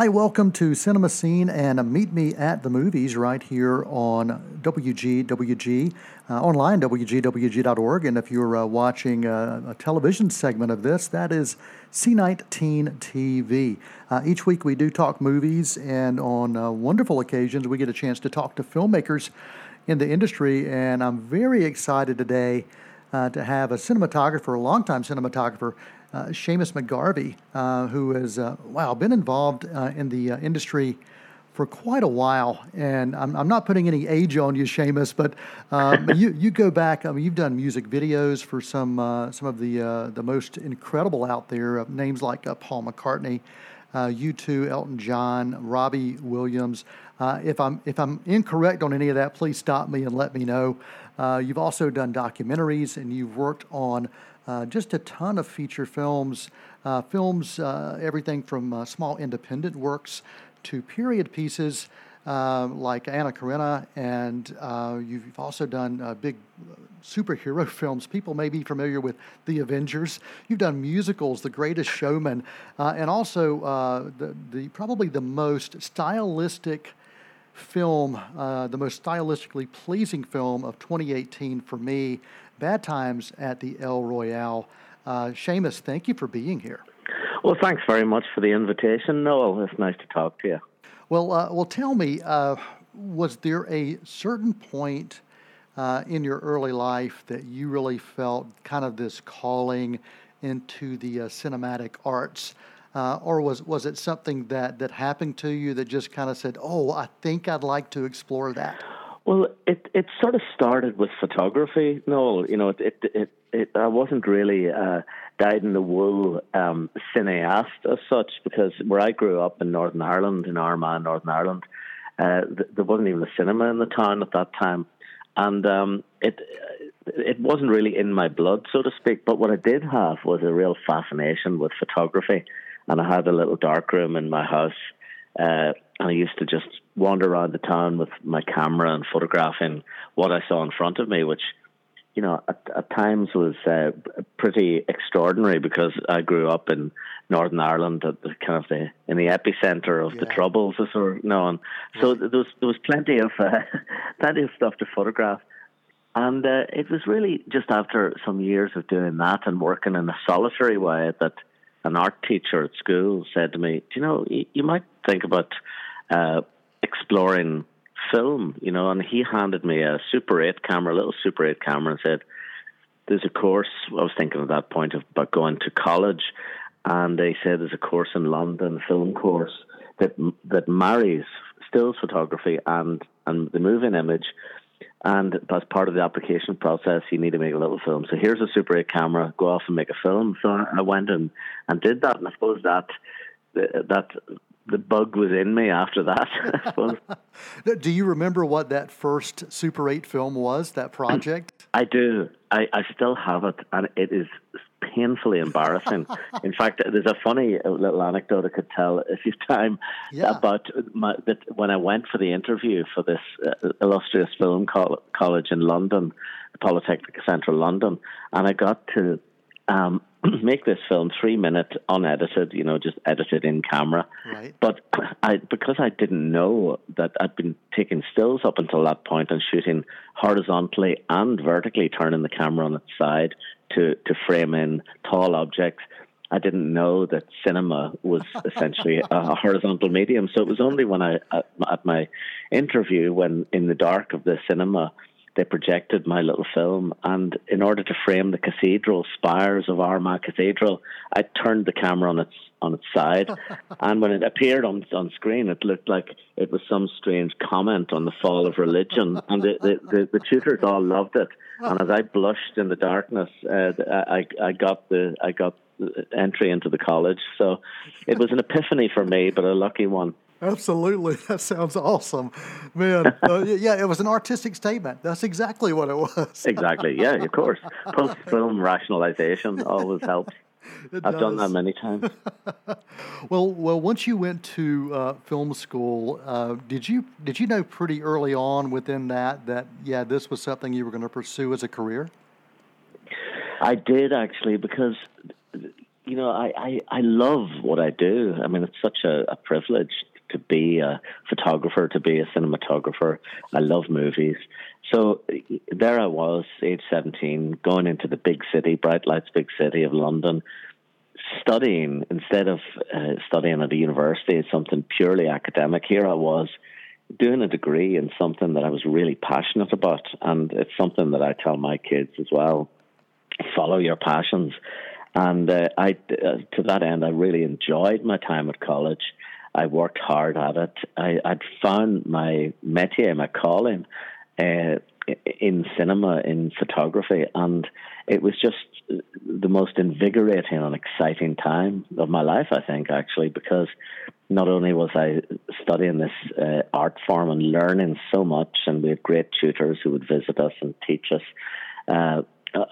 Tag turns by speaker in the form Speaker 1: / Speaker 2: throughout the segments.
Speaker 1: Hi, welcome to Cinema Scene and Meet Me at the Movies right here on WGWG, uh, online, WGWG.org. And if you're uh, watching a, a, television segment of this, that is C19 TV. Uh, each week we do talk movies, and on uh, wonderful occasions we get a chance to talk to filmmakers in the industry. And I'm very excited today uh, to have a cinematographer, a longtime cinematographer, uh, Seamus McGarvey, uh, who has uh, wow been involved uh, in the uh, industry for quite a while. And I'm, I'm, not putting any age on you, Seamus, but um, you you go back. I mean, you've done music videos for some some of the the most incredible out there. names like Paul McCartney. U2, Elton John, Robbie Williams. if I'm if I'm incorrect on any of that, please stop me and let me know. you've also done documentaries and you've worked on uh, just a ton of feature films, uh, films, uh, everything from uh, small independent works to period pieces uh, like Anna Karenina, and you've also done big superhero films. People may be familiar with The Avengers. You've done musicals, The Greatest Showman, and also the, the probably the most stylistic film, uh, the most stylistically pleasing film of 2018 for me, Bad Times at the El Royale. Uh, Seamus, thank you for being here.
Speaker 2: Well, thanks very much for the invitation, Noel. It's nice to talk to you.
Speaker 1: Well, uh, well, tell me, uh, was there a certain point uh, in your early life that you really felt kind of this calling into the uh, cinematic arts? Uh, or was, was it something that, that happened to you that just kind of said, oh, I think I'd like to explore that?
Speaker 2: Well, it it sort of started with photography. No, you know, it it it, it I wasn't really uh, dyed in the wool um, cineast as such because where I grew up in Northern Ireland, in Armagh, Northern Ireland, uh, th- there wasn't even a cinema in the town at that time, and um, it it wasn't really in my blood, so to speak. But what I did have was a real fascination with photography, and I had a little dark room in my house. Uh, I used to just wander around the town with my camera and photographing what I saw in front of me, which, you know, at, at times was uh, pretty extraordinary because I grew up in Northern Ireland, at the kind of the in the epicenter of yeah. the troubles, as we're known. So there was there was plenty of uh, plenty of stuff to photograph. And uh, it was really just after some years of doing that and working in a solitary way that an art teacher at school said to me, "Do you know, you, you might think about uh, exploring film, you know, and he handed me a Super 8 camera, a little Super 8 camera, and said, There's a course. I was thinking at that point about going to college, and they said there's a course in London, a film course, that that marries stills photography and, and the moving image. And as part of the application process, you need to make a little film. So here's a Super 8 camera, go off and make a film. So I went and, and did that, and I suppose that that the bug was in me after that. I suppose.
Speaker 1: do you remember what that first Super 8 film was? That project?
Speaker 2: I do. I, I still have it, and it is painfully embarrassing. in fact, there's a funny little anecdote I could tell if you've time yeah. about my, that when I went for the interview for this uh, illustrious film college in London, Polytechnic Central London, and I got to um, make this film three minute unedited, you know, just edited in camera.
Speaker 1: Right.
Speaker 2: But I because I didn't know that I'd been taking stills up until that point and shooting horizontally and vertically, turning the camera on its side to to frame in tall objects. I didn't know that cinema was essentially a horizontal medium. So it was only when I at, at my interview, when in the dark of the cinema they projected my little film. And in order to frame the cathedral spires of Armagh Cathedral, I turned the camera on its on its side. and when it appeared on on screen, it looked like it was some strange comment on the fall of religion. And the the, the, the tutors all loved it. And as I blushed in the darkness, uh, I I got the I got entry into the college. So it was an epiphany for me, but a lucky one.
Speaker 1: Absolutely, that sounds awesome, man. Uh, yeah, it was an artistic statement. That's exactly what it was.
Speaker 2: exactly. Yeah, of course. Post film rationalization always helps. It I've does. done that many times.
Speaker 1: well, well, once you went to uh, film school, uh, did you did you know pretty early on within that that yeah, this was something you were going to pursue as a career?
Speaker 2: I did actually because you know, I, I, I love what I do. I mean, it's such a, a privilege to be a photographer, to be a cinematographer. I love movies. So there I was, age 17, going into the big city, bright lights, big city of London, studying instead of uh, studying at a university, something purely academic. Here I was doing a degree in something that I was really passionate about, and it's something that I tell my kids as well: follow your passions. And uh, I, uh, to that end, I really enjoyed my time at college. I worked hard at it. I, I'd found my métier, my calling, uh, in cinema, in photography, and it was just the most invigorating and exciting time of my life, I think, actually, because not only was I studying this uh, art form and learning so much, and we had great tutors who would visit us and teach us. Uh,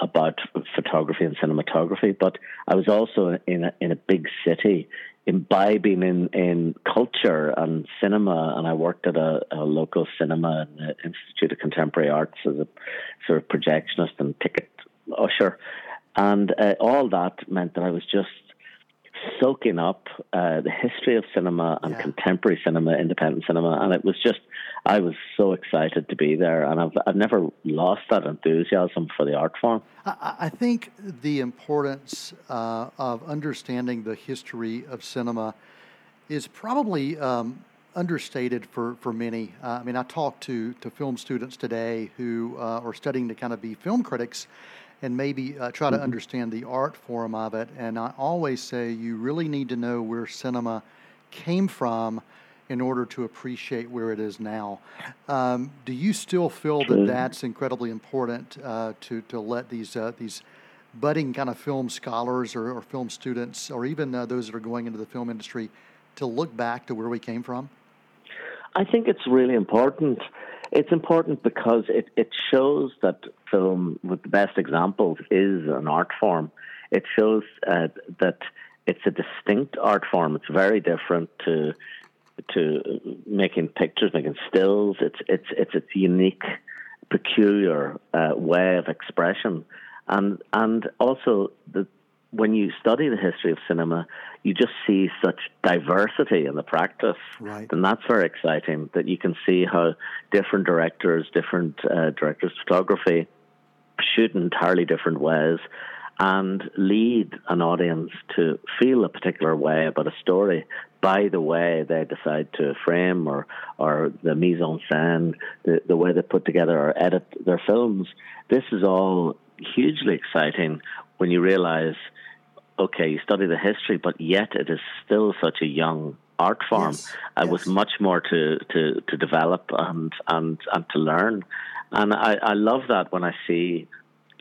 Speaker 2: about photography and cinematography, but I was also in a, in a big city imbibing in, in culture and cinema, and I worked at a, a local cinema in the Institute of Contemporary Arts as a sort of projectionist and ticket usher. And uh, all that meant that I was just soaking up uh, the history of cinema and yeah. contemporary cinema, independent cinema, and it was just I was so excited to be there, and I've I've never lost that enthusiasm for the art form.
Speaker 1: I, I think the importance uh, of understanding the history of cinema is probably. Um, understated for, for many. Uh, I mean, I talk to, to film students today who uh, are studying to kind of be film critics, and maybe uh, try to mm-hmm. understand the art form of it. And I always say you really need to know where cinema came from in order to appreciate where it is now. Um, do you still feel that that's incredibly important uh, to to let these uh, these budding kind of film scholars or, or film students, or even uh, those that are going into the film industry, to look back to where we came from?
Speaker 2: I think it's really important. It's important because it, it shows that film, with the best examples, is an art form. It shows uh, that it's a distinct art form. It's very different to to making pictures, making stills. It's it's it's its unique, peculiar uh, way of expression, and and also the when you study the history of cinema, you just see such diversity in the practice,
Speaker 1: right.
Speaker 2: and that's very exciting. That you can see how different directors, different uh, directors of photography, shoot in entirely different ways, and lead an audience to feel a particular way about a story by the way they decide to frame or or the mise en scène, the, the way they put together or edit their films. This is all hugely exciting when you realize okay, you study the history, but yet it is still such a young art form. Yes, uh, yes. With much more to, to, to develop and, and, and to learn. And I, I love that when I see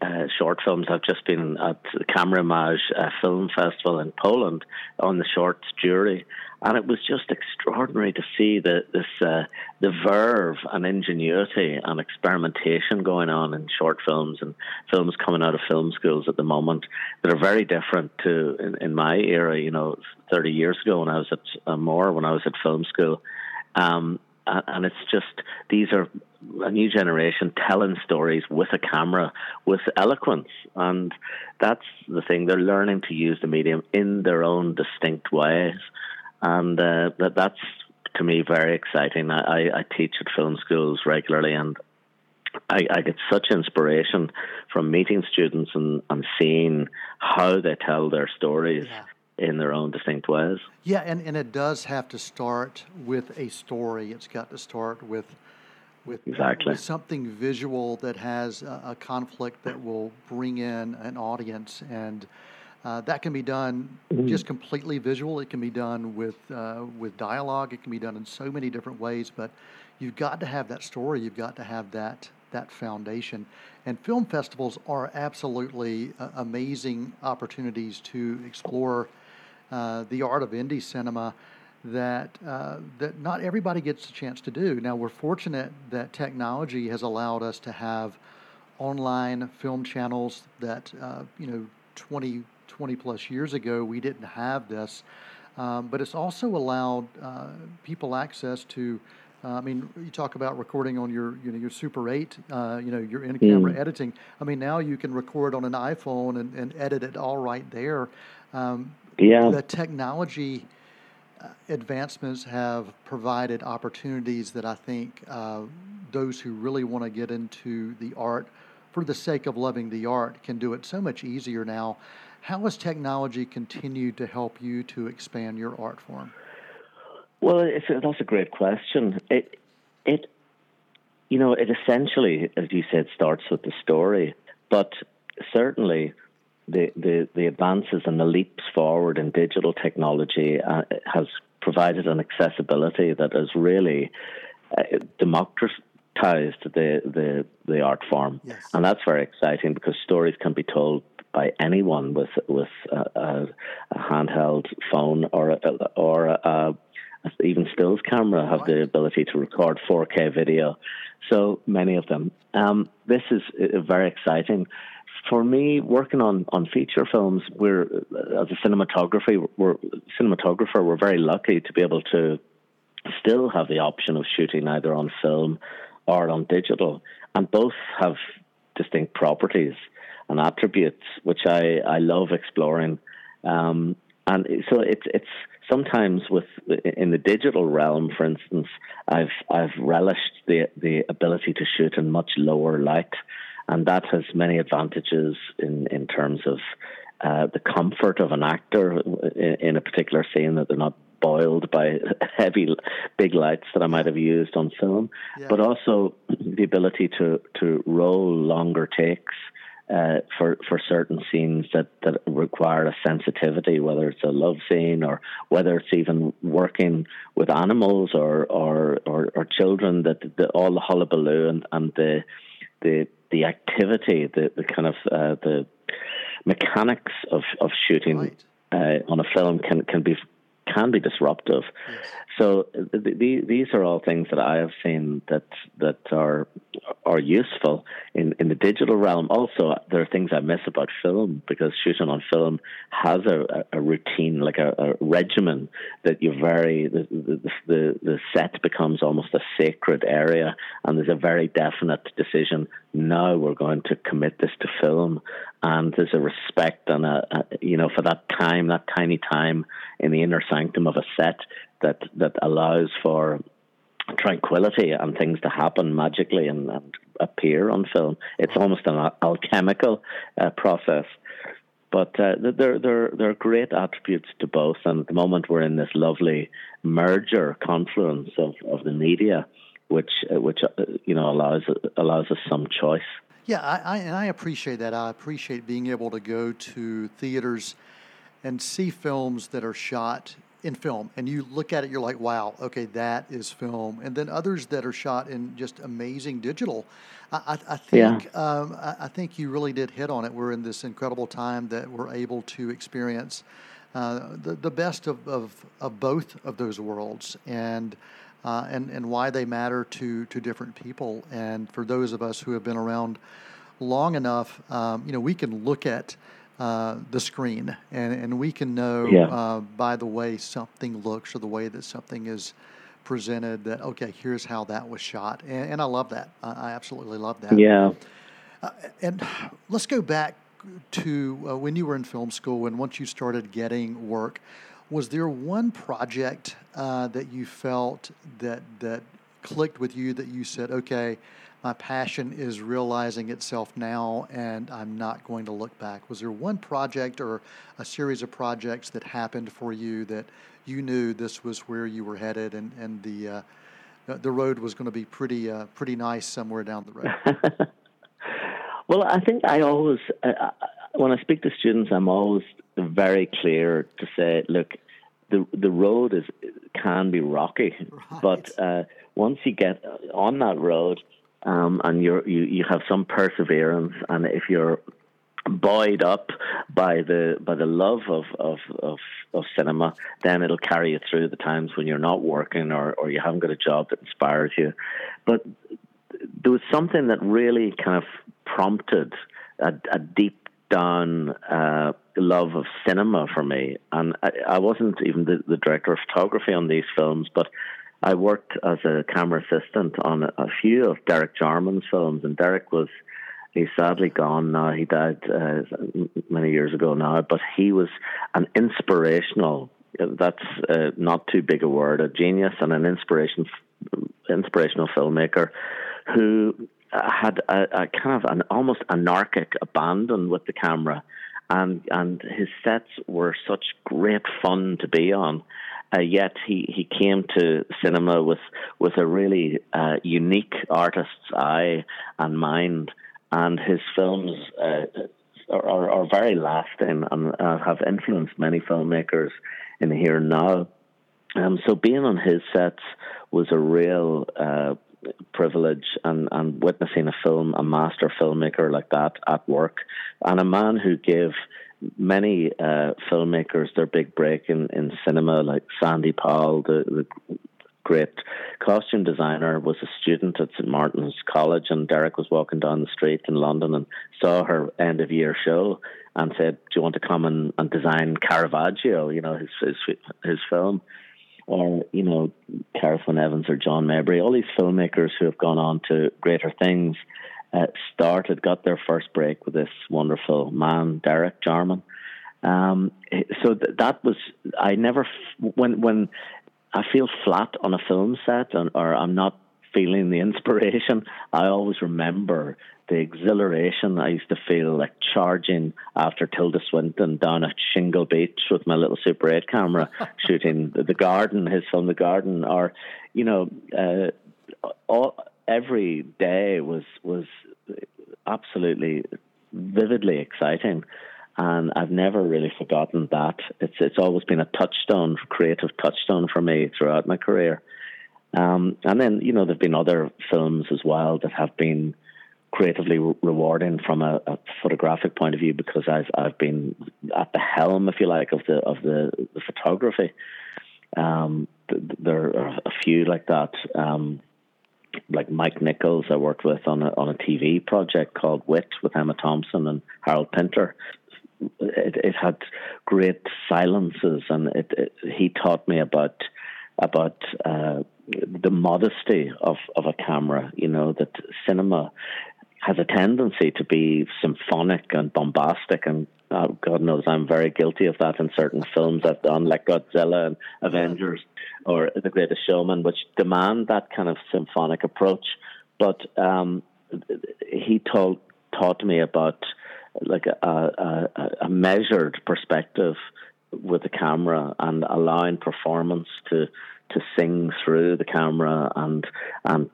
Speaker 2: uh, short films. I've just been at the Camerimage uh, Film Festival in Poland on the shorts jury, and it was just extraordinary to see the this uh, the verve and ingenuity and experimentation going on in short films and films coming out of film schools at the moment that are very different to in, in my era. You know, thirty years ago when I was at uh, more when I was at film school. Um, and it's just these are a new generation telling stories with a camera with eloquence. And that's the thing they're learning to use the medium in their own distinct ways. And uh, that that's to me very exciting. I, I teach at film schools regularly and I, I, get such inspiration from meeting students and, and seeing how they tell their stories. Yeah in their own distinct ways.
Speaker 1: Yeah, and, and it does have to start with a story. It's got to start with with,
Speaker 2: exactly.
Speaker 1: with something visual that has a, a, conflict that will bring in an audience and uh, that can be done mm-hmm. just completely visual. It can be done with uh, with dialogue. It can be done in so many different ways. But you've got to have that story. You've got to have that that foundation. And film festivals are absolutely uh, amazing opportunities to explore uh, the art of indie cinema that uh, that not everybody gets a chance to do. Now we're fortunate that technology has allowed us to have online film channels that uh, you know 20 20 plus years ago we didn't have this, um, but it's also allowed uh, people access to uh, I mean, you talk about recording on your, you know, your Super 8, uh, you know, your in-camera mm. editing. I mean, now you can record on an iPhone and, and edit it all right there. Um,
Speaker 2: yeah.
Speaker 1: The technology uh, advancements have provided opportunities that I think uh, those who really want to get into the art for the sake of loving the art can do it so much easier now. How has technology continued to help you to expand your art form?
Speaker 2: Well, it's, that's a great question. It, it, you know, it essentially, as you said, starts with the story, but certainly the, the, the advances and the leaps forward in digital technology uh, has provided an accessibility that has really uh, democratized the, the, the art form.
Speaker 1: Yes.
Speaker 2: And that's very exciting because stories can be told by anyone with with a, a, a handheld phone or a, or a, even stills camera have the ability to record 4K video. So many of them. Um, this is uh, very exciting for me, working on, on feature films, we're as a cinematography, we're cinematographer. We're very lucky to be able to still have the option of shooting either on film or on digital, and both have distinct properties and attributes, which I, I love exploring. Um, and so it's it's sometimes with in the digital realm, for instance, I've I've relished the the ability to shoot in much lower light and that has many advantages in in terms of uh, the comfort of an actor in, in, a particular scene that they're not boiled by heavy big lights that I might have used on film, yeah. but also the ability to to roll longer takes. Uh, for for certain scenes that, that require a sensitivity, whether it's a love scene or whether it's even working with animals or or, or, or children, that the, all the hullabaloo and, and the the the activity, the, the kind of uh, the mechanics of, of shooting right. uh, on a film can, can be can be disruptive. Yes. So the, these are all things that I have seen that that are are useful in, in the digital realm. Also, there are things I miss about film because shooting on film has a, a routine, like a, a, regimen that you very the, the, the the set becomes almost a sacred area, and there's a very definite decision. Now we're going to commit this to film, and there's a respect and a, a you know for that time, that tiny time in the inner sanctum of a set that that allows for tranquility and things to happen magically and, and appear on film. It's almost an alchemical uh, process. But uh, there, there, there are great attributes to both, and at the moment we're in this lovely merger, confluence of, of the media, which uh, which uh, you know allows allows us some choice.
Speaker 1: Yeah, I, I, and I appreciate that. I appreciate being able to go to theaters and see films that are shot in film and you look at it you're like wow okay that is film. And then others that are shot in just amazing digital i, I think yeah. um, I, I, think you really did hit on it. We're in this incredible time that we're able to experience uh, the, the best of, of, of both of those worlds and uh, and and why they matter to to different people. And for those of us who have been around long enough um, you know we can look at uh, the screen, and, and we can know
Speaker 2: yeah.
Speaker 1: uh, by the way something looks or the way that something is presented that okay, here's how that was shot, and, and I love that. I, I, absolutely love that.
Speaker 2: Yeah.
Speaker 1: Uh, and let's go back to uh, when you were in film school and once you started getting work. Was there one project uh, that you felt that that clicked with you that you said, okay? My passion is realizing itself now and I'm not going to look back. Was there one project or a series of projects that happened for you that you knew this was where you were headed and, and the, uh, the road was going to be pretty, uh, pretty nice somewhere down the road?
Speaker 2: well, I think I always, uh, uh, when I speak to students, I'm always very clear to say, look, the the road is can be rocky, right. but uh, once you get on that road, um, and you you have some perseverance, and if you're buoyed up by the by the love of, of, of, of cinema, then it'll carry you through the times when you're not working or, or you haven't got a job that inspires you. But there was something that really kind of prompted a, a deep down uh, love of cinema for me. And I, I wasn't even the, the director of photography on these films, but I worked as a camera assistant on a, few of Derek Jarman's films, and Derek was he's sadly gone now. He died uh, many years ago now, but he was an inspirational. That's uh, not too big a word. A genius and an inspiration, inspirational filmmaker, who had a, a kind of an almost anarchic abandon with the camera, and and his sets were such great fun to be on. Uh, yet he, he came to cinema with with a really uh, unique artist's eye and mind, and his films uh, are, are very lasting and have influenced many filmmakers in here and now. Um, so being on his sets was a real uh, privilege and, and witnessing a film, a master filmmaker like that at work, and a man who gave many uh, filmmakers their big break in, in cinema, like Sandy Powell, the, the great costume designer, was a student at St Martin's College, and Derek was walking down the street in London and saw her end of year show and said, "Do you want to come and, and design Caravaggio? You know his his his film." Or you know, Cerith Wyn Evans or John Maybury, all these filmmakers who have gone on to greater things uh, started, got their first break with this wonderful man, Derek Jarman. Um, so th- that was I never when when I feel flat on a film set and, or I'm not feeling the inspiration. I always remember the exhilaration I used to feel like charging after Tilda Swinton down at Shingle Beach with my little Super 8 camera shooting the, the Garden, his film The Garden, or you know, uh, all every day was was absolutely vividly exciting, and I've never really forgotten that. It's it's always been a touchstone, creative touchstone for me throughout my career. Um, and then you know there've been other films as well that have been creatively re- rewarding from a, a, photographic point of view because I've I've been at the helm, if you like, of the of the, the photography. Um, th- there are a few like that. Um, like Mike Nichols, I worked with on a on a TV project called Wit with Emma Thompson and Harold Pinter. It, it had great silences, and it, it, he taught me about about uh, the modesty of of a camera. You know that cinema has a tendency to be symphonic and bombastic and uh, God knows I'm very guilty of that in certain films I've done, like Godzilla and Avengers or The Greatest Showman, which demand that kind of symphonic approach. But um, he told taught me about like a, a, a measured perspective with the camera and allowing performance to to sing through the camera and and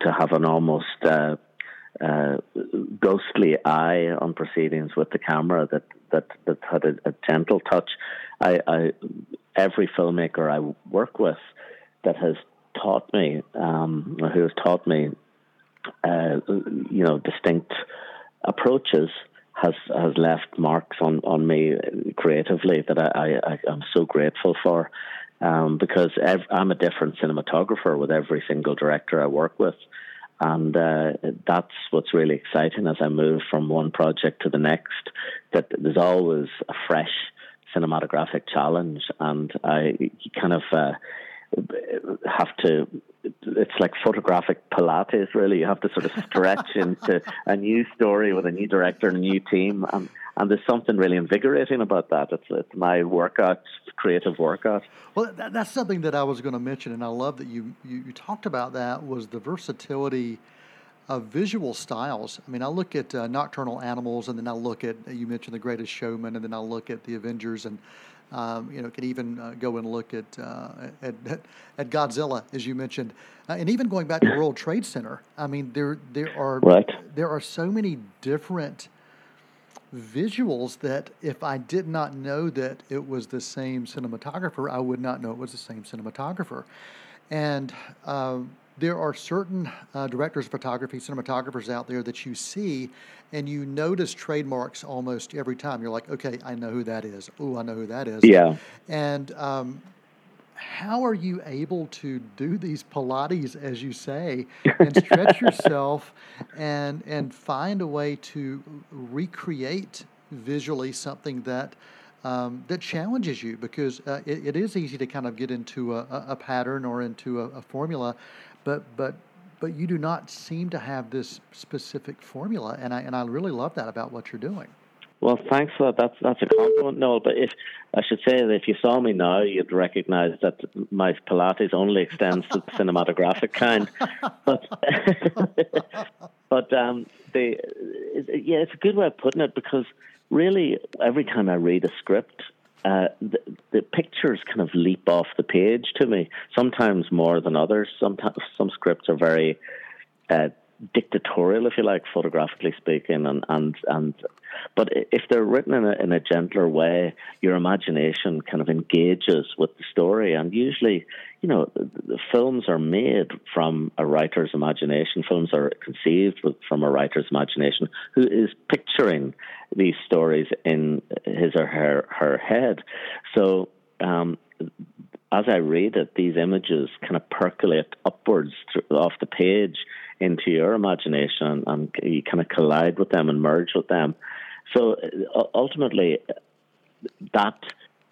Speaker 2: to have an almost uh, uh, ghostly eye on proceedings with the camera that that that had a, a gentle touch. I, I, every filmmaker I work with that has taught me, um, who has taught me, uh, you know, distinct approaches has has left marks on, on me creatively that I, I, I'm so grateful for. Um, because ev- I'm a different cinematographer with every single director I work with. And uh, that's what's really exciting as I move from one project to the next, that there's always a fresh cinematographic challenge. And I kind of uh, have to it's like photographic Pilates, really. You have to sort of stretch into a new story with a new director and a new team. And, and there's something really invigorating about that. It's, it's my workout, creative workout.
Speaker 1: Well, that, that's something that I was going to mention, and I love that you, you, you talked about that was the versatility of visual styles. I mean, I look at uh, Nocturnal Animals, and then I look at, you mentioned The Greatest Showman, and then I look at The Avengers, and um, you know, can even uh, go and look at, uh, at, at Godzilla, as you mentioned, uh, and even going back to World Trade Center. I mean, there there are
Speaker 2: right.
Speaker 1: there are so many different visuals that if I did not know that it was the same cinematographer, I would not know it was the same cinematographer. And um, there are certain uh, directors of photography, cinematographers out there that you see and you notice trademarks almost every time. You're like, okay, I know who that is. Oh, I know who that is.
Speaker 2: Yeah.
Speaker 1: And um, how are you able to do these Pilates, as you say, and stretch yourself and and find a way to recreate visually something that um, that challenges you because uh, it, it is easy to kind of get into a, a pattern or into a, a formula, but but but you do not seem to have this specific formula, and I and I really love that about what you're doing.
Speaker 2: Well, thanks for that. That's that's a compliment, Noel. But if I should say that if you saw me now, you'd recognise that my Pilates only extends to the cinematographic kind. But but um, the yeah, it's a good way of putting it because really every time I read a script, uh, the, the, pictures kind of leap off the page to me. Sometimes more than others. Sometimes some scripts are very uh, dictatorial, if you like, photographically speaking, and and and. But if they're written in a, in a gentler way, your imagination kind of engages with the story. And usually, you know, the films are made from a writer's imagination. Films are conceived from a writer's imagination who is picturing these stories in his or her her head. So. Um, as I read it, these images kind of percolate upwards off the page into your imagination and you kind of collide with them and merge with them. So uh, ultimately, that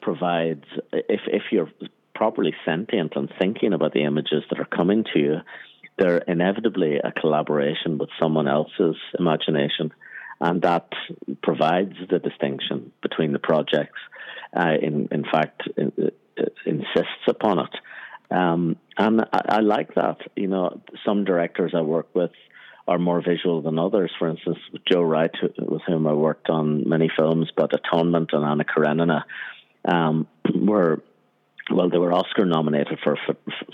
Speaker 2: provides, if, if you're properly sentient and thinking about the images that are coming to you, they're inevitably a collaboration with someone else's imagination. And that provides the distinction between the projects. Uh, in, in fact, in, uh, insists upon it. Um, and I, I, like that. You know, some directors I work with are more visual than others. For instance, Joe Wright, with whom I worked on many films, but Atonement and Anna Karenina um, were well, they were Oscar nominated for,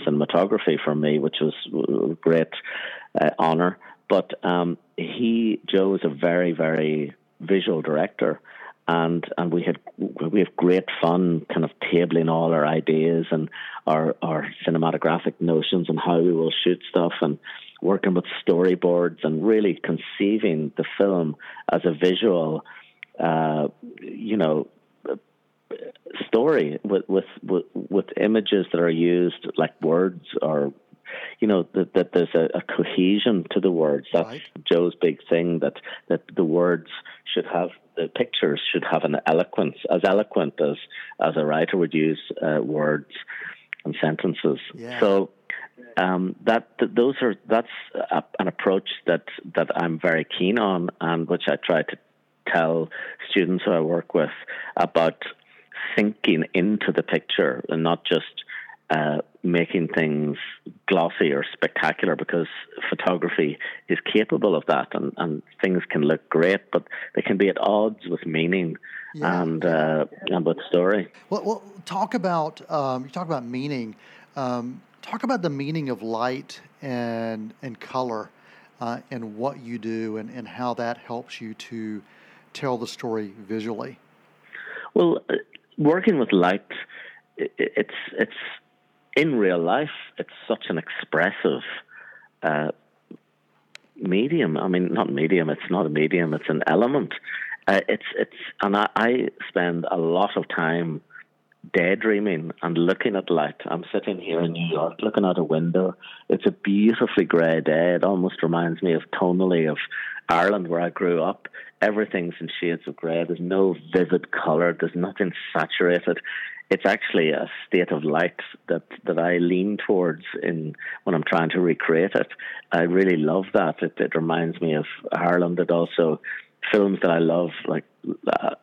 Speaker 2: cinematography for me, which was a great uh, honor. But um, he, Joe, is a very, very visual director, and and we had we have great fun kind of tabling all our ideas and our our cinematographic notions and how we will shoot stuff and working with storyboards and really conceiving the film as a visual uh, you know story with, with with with images that are used like words or you know that, that there's a, a, cohesion to the words. That's right. Joe's big thing. That that the words should have the pictures should have an eloquence as eloquent as as a writer would use uh, words and sentences. Yeah. So um, that, that, those are that's a, an approach that that I'm very keen on, and which I try to tell students who I work with about thinking into the picture and not just uh, making things glossy or spectacular because photography is capable of that and, and things can look great, but they can be at odds with meaning yeah. and uh, and with story.
Speaker 1: Well, well talk about um, you talk about meaning. Um, talk about the meaning of light and and color uh, and what you do and, and how that helps you to tell the story visually.
Speaker 2: Well, uh, working with light, it's it's in real life, it's such an expressive uh, medium. I mean, not medium. It's not a medium. It's an element. Uh, it's it's, and I, I spend a lot of time daydreaming and looking at light. I'm sitting here in New York, looking out a window. It's a beautifully grey day. It almost reminds me of tonally of Ireland, where I grew up. Everything's in shades of grey. There's no vivid colour. There's nothing saturated it's actually a state of light that, that I lean towards in when I'm trying to recreate it. I really love that. It, it reminds me of Ireland. It also films that I love, like uh,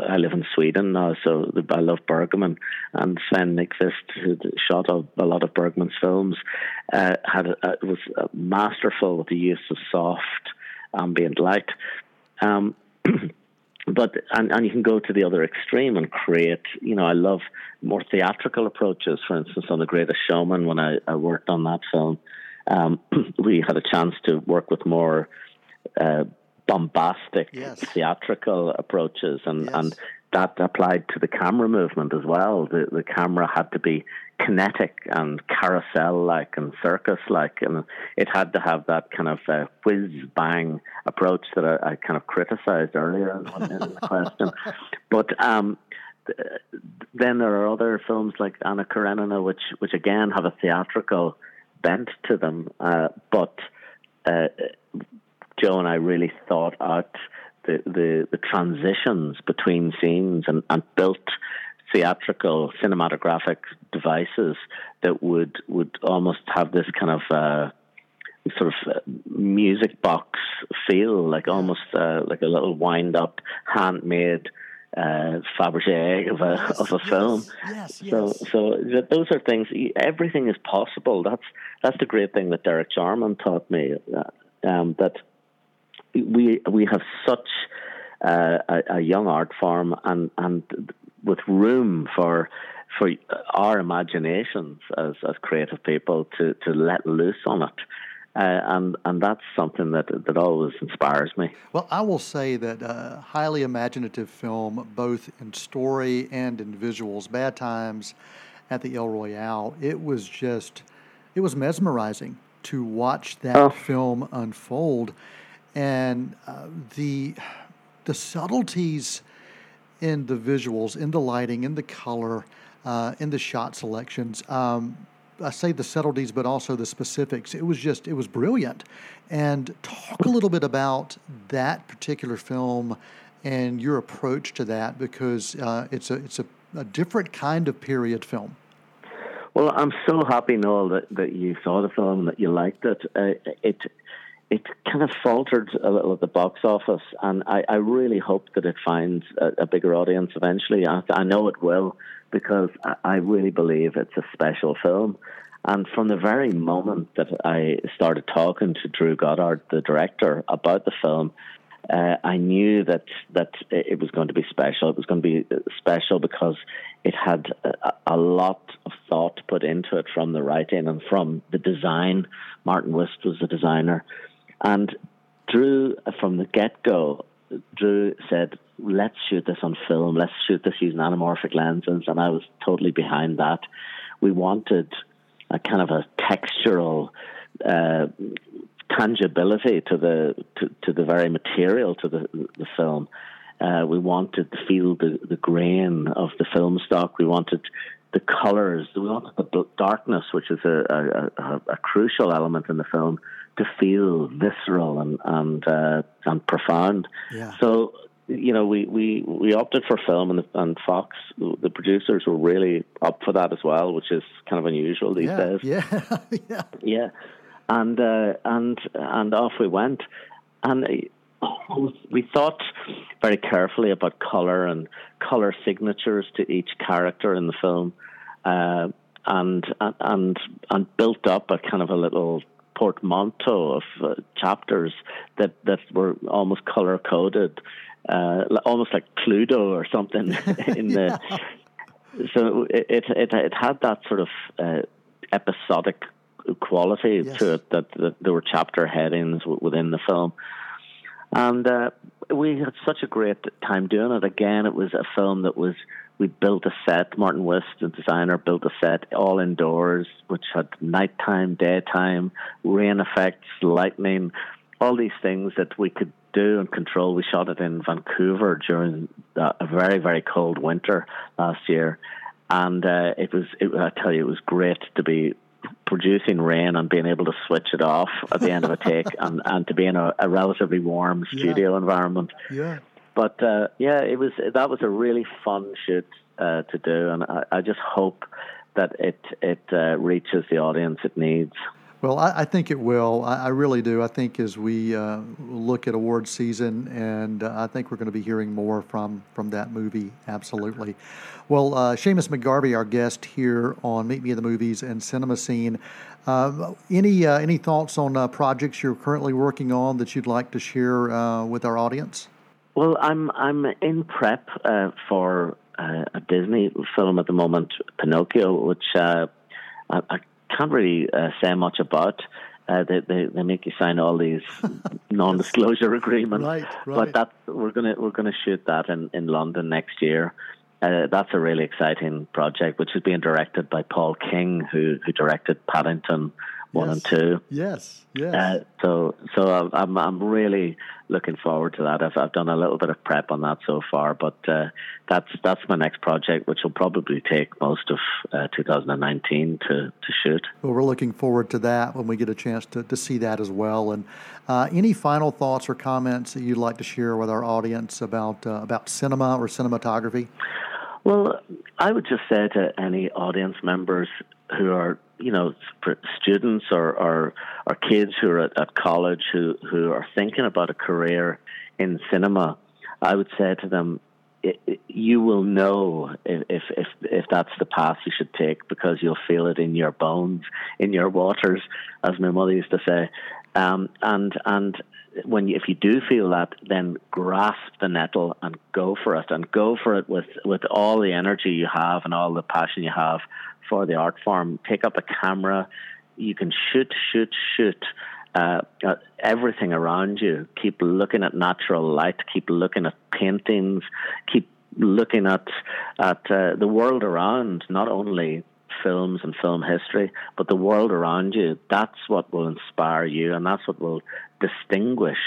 Speaker 2: I live in Sweden now, so I love Bergman and Sven Nykvist, who shot a, a lot of Bergman's films, uh, had a, was masterful with the use of soft ambient light. Um, but and, and you can go to the other extreme and create you know i love more theatrical approaches for instance on the greatest showman when i, I worked on that film um, we had a chance to work with more uh, bombastic yes. theatrical approaches and yes. and that applied to the camera movement as well. The the camera had to be kinetic and carousel like and circus like, and it had to have that kind of uh, whiz bang approach that I, I, kind of criticized earlier in the question. But um, then there are other films like Anna Karenina, which which again have a theatrical bent to them, uh, but uh, Joe and I really thought out the, the, the transitions between scenes and, and built theatrical cinematographic devices that would would almost have this kind of uh, sort of uh, music box feel, like almost uh, like a little wind up, handmade uh, Fabergé of a
Speaker 1: yes,
Speaker 2: of a film.
Speaker 1: Yes, yes.
Speaker 2: So so those are things. Everything is possible. That's that's the great thing that Derek Jarman taught me. Uh, um, that we we have such uh, a, a, young art form and and with room for for our imaginations as as creative people to to let loose on it. Uh, and and that's something that that always inspires me.
Speaker 1: Well, I will say that uh, highly imaginative film, both in story and in visuals. Bad Times at the El Royale. It was just, it was mesmerizing to watch that oh. film unfold, and uh, the the subtleties in the visuals, in the lighting, in the color, uh, in the shot selections. Um, I say the subtleties, but also the specifics. It was just, it was brilliant. And talk a little bit about that particular film and your approach to that because uh, it's a it's a, a, different kind of period film.
Speaker 2: Well, I'm so happy, Noel, that, that you saw the film and that you liked it. Uh, it it kind of faltered a little at the box office, and I, I really hope that it finds a, a bigger audience eventually. I, I, know it will because I, I really believe it's a special film. And from the very moment that I started talking to Drew Goddard, the director, about the film, uh, I knew that that it was going to be special. It was going to be special because it had a, a, lot of thought put into it from the writing and from the design. Martin Whist was the designer, and Drew, from the get go, Drew said, "Let's shoot this on film. Let's shoot this using anamorphic lenses." And I was totally behind that. We wanted a kind of a textural uh, tangibility to the to, to, the very material to the the film. Uh, we wanted to feel the, the grain of the film stock. We wanted the colors. We wanted the darkness, which is a, a, a, a crucial element in the film to feel visceral and and uh, and profound.
Speaker 1: Yeah.
Speaker 2: So you know, we, we, we opted for film, and, and Fox, the producers, were really up for that as well, which is kind of unusual these
Speaker 1: yeah,
Speaker 2: days.
Speaker 1: Yeah,
Speaker 2: yeah, yeah, and uh, and and off we went, and we thought very carefully about color and color signatures to each character in the film, uh, and and and built up a kind of a little portmanteau of uh, chapters that, that were almost color coded, uh, almost like Cluedo or something in the. yeah. So it, it, it it had that sort of uh, episodic quality yes. to it that, that, there were chapter headings within the film, and uh, we had such a great time doing it. Again, it was a film that was we built a set. Martin Whist, the designer, built a set all indoors, which had nighttime, daytime, rain effects, lightning, all these things that we could do and control. We shot it in Vancouver during a very, very cold winter last year. And uh, it was, it, I tell you, it was great to be producing rain and being able to switch it off at the end of a take and, and to be in a, a relatively warm studio
Speaker 1: yeah.
Speaker 2: environment.
Speaker 1: Yeah.
Speaker 2: But uh, yeah, it was that was a really fun shoot uh, to do, and I, I, just hope that it it uh, reaches the audience it needs.
Speaker 1: Well, I, I think it will. I, I, really do. I think as we uh, look at award season, and uh, I think we're going to be hearing more from from that movie. Absolutely. Well, uh, Seamus McGarvey, our guest here on Meet Me in the Movies and Cinema Scene. Uh, any any thoughts on uh, projects you're currently working on that you'd like to share uh, with our audience?
Speaker 2: Well, I'm I'm in prep uh, for uh, a Disney film at the moment, Pinocchio, which uh, I, I, can't really uh, say much about. Uh, they, they they make you sign all these non-disclosure agreements,
Speaker 1: right, right.
Speaker 2: but that we're gonna we're gonna shoot that in, in London next year. Uh, that's a really exciting project, which is being directed by Paul King, who who directed Paddington one
Speaker 1: yes.
Speaker 2: and two.
Speaker 1: Yes, yes. Uh,
Speaker 2: so, so I'm I'm really looking forward to that. I've I've done a little bit of prep on that so far, but uh, that's that's my next project, which will probably take most of uh, 2019 to to shoot.
Speaker 1: Well, we're looking forward to that when we get a chance to to see that as well. And uh, any final thoughts or comments that you'd like to share with our audience about uh, about cinema or cinematography?
Speaker 2: Well, I would just say to any audience members who are you know students or or, or kids who are at, at college who who are thinking about a career in cinema, I would say to them, it, it, you will know if, if if that's the path you should take because you'll feel it in your bones, in your waters, as my mother used to say. Um, and and when you, if you do feel that, then grasp the nettle and go for it, and go for it with with all the energy you have and all the passion you have for the art form. Pick up a camera. You can shoot, shoot, shoot. Uh, everything around you. Keep looking at natural light. Keep looking at paintings. Keep looking at at uh, the world around. Not only films and film history, but the world around you. That's what will inspire you, and that's what will distinguish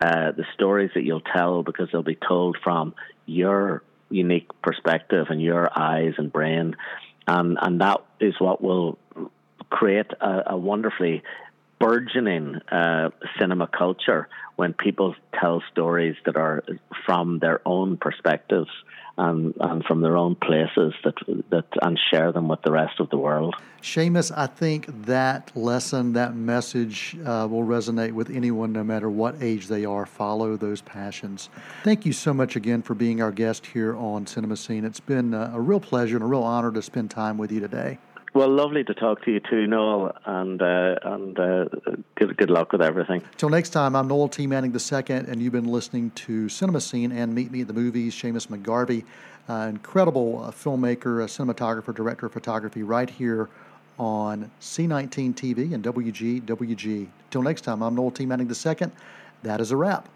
Speaker 2: uh, the stories that you'll tell because they'll be told from your unique perspective and your eyes and brain, and and that is what will create a, a wonderfully burgeoning uh, cinema culture when people tell stories that are from their own perspectives and, and from their own places that that and share them with the rest of the world.
Speaker 1: Seamus, I think that lesson, that message uh, will resonate with anyone no matter what age they are. Follow those passions. Thank you so much again for being our guest here on Cinema Scene. It's been a, a real pleasure and a real honor to spend time with you today.
Speaker 2: Well, lovely to talk to you too, Noel, and uh, and uh, good good luck with everything.
Speaker 1: Till next time, I'm Noel T. Manning II, and you've been listening to Cinema Scene and Meet Me at the Movies. Seamus McGarvey, uh, incredible uh, filmmaker, cinematographer, director of photography, right here on C19 TV and WGWG. Till next time, I'm Noel T. Manning II. That is a wrap.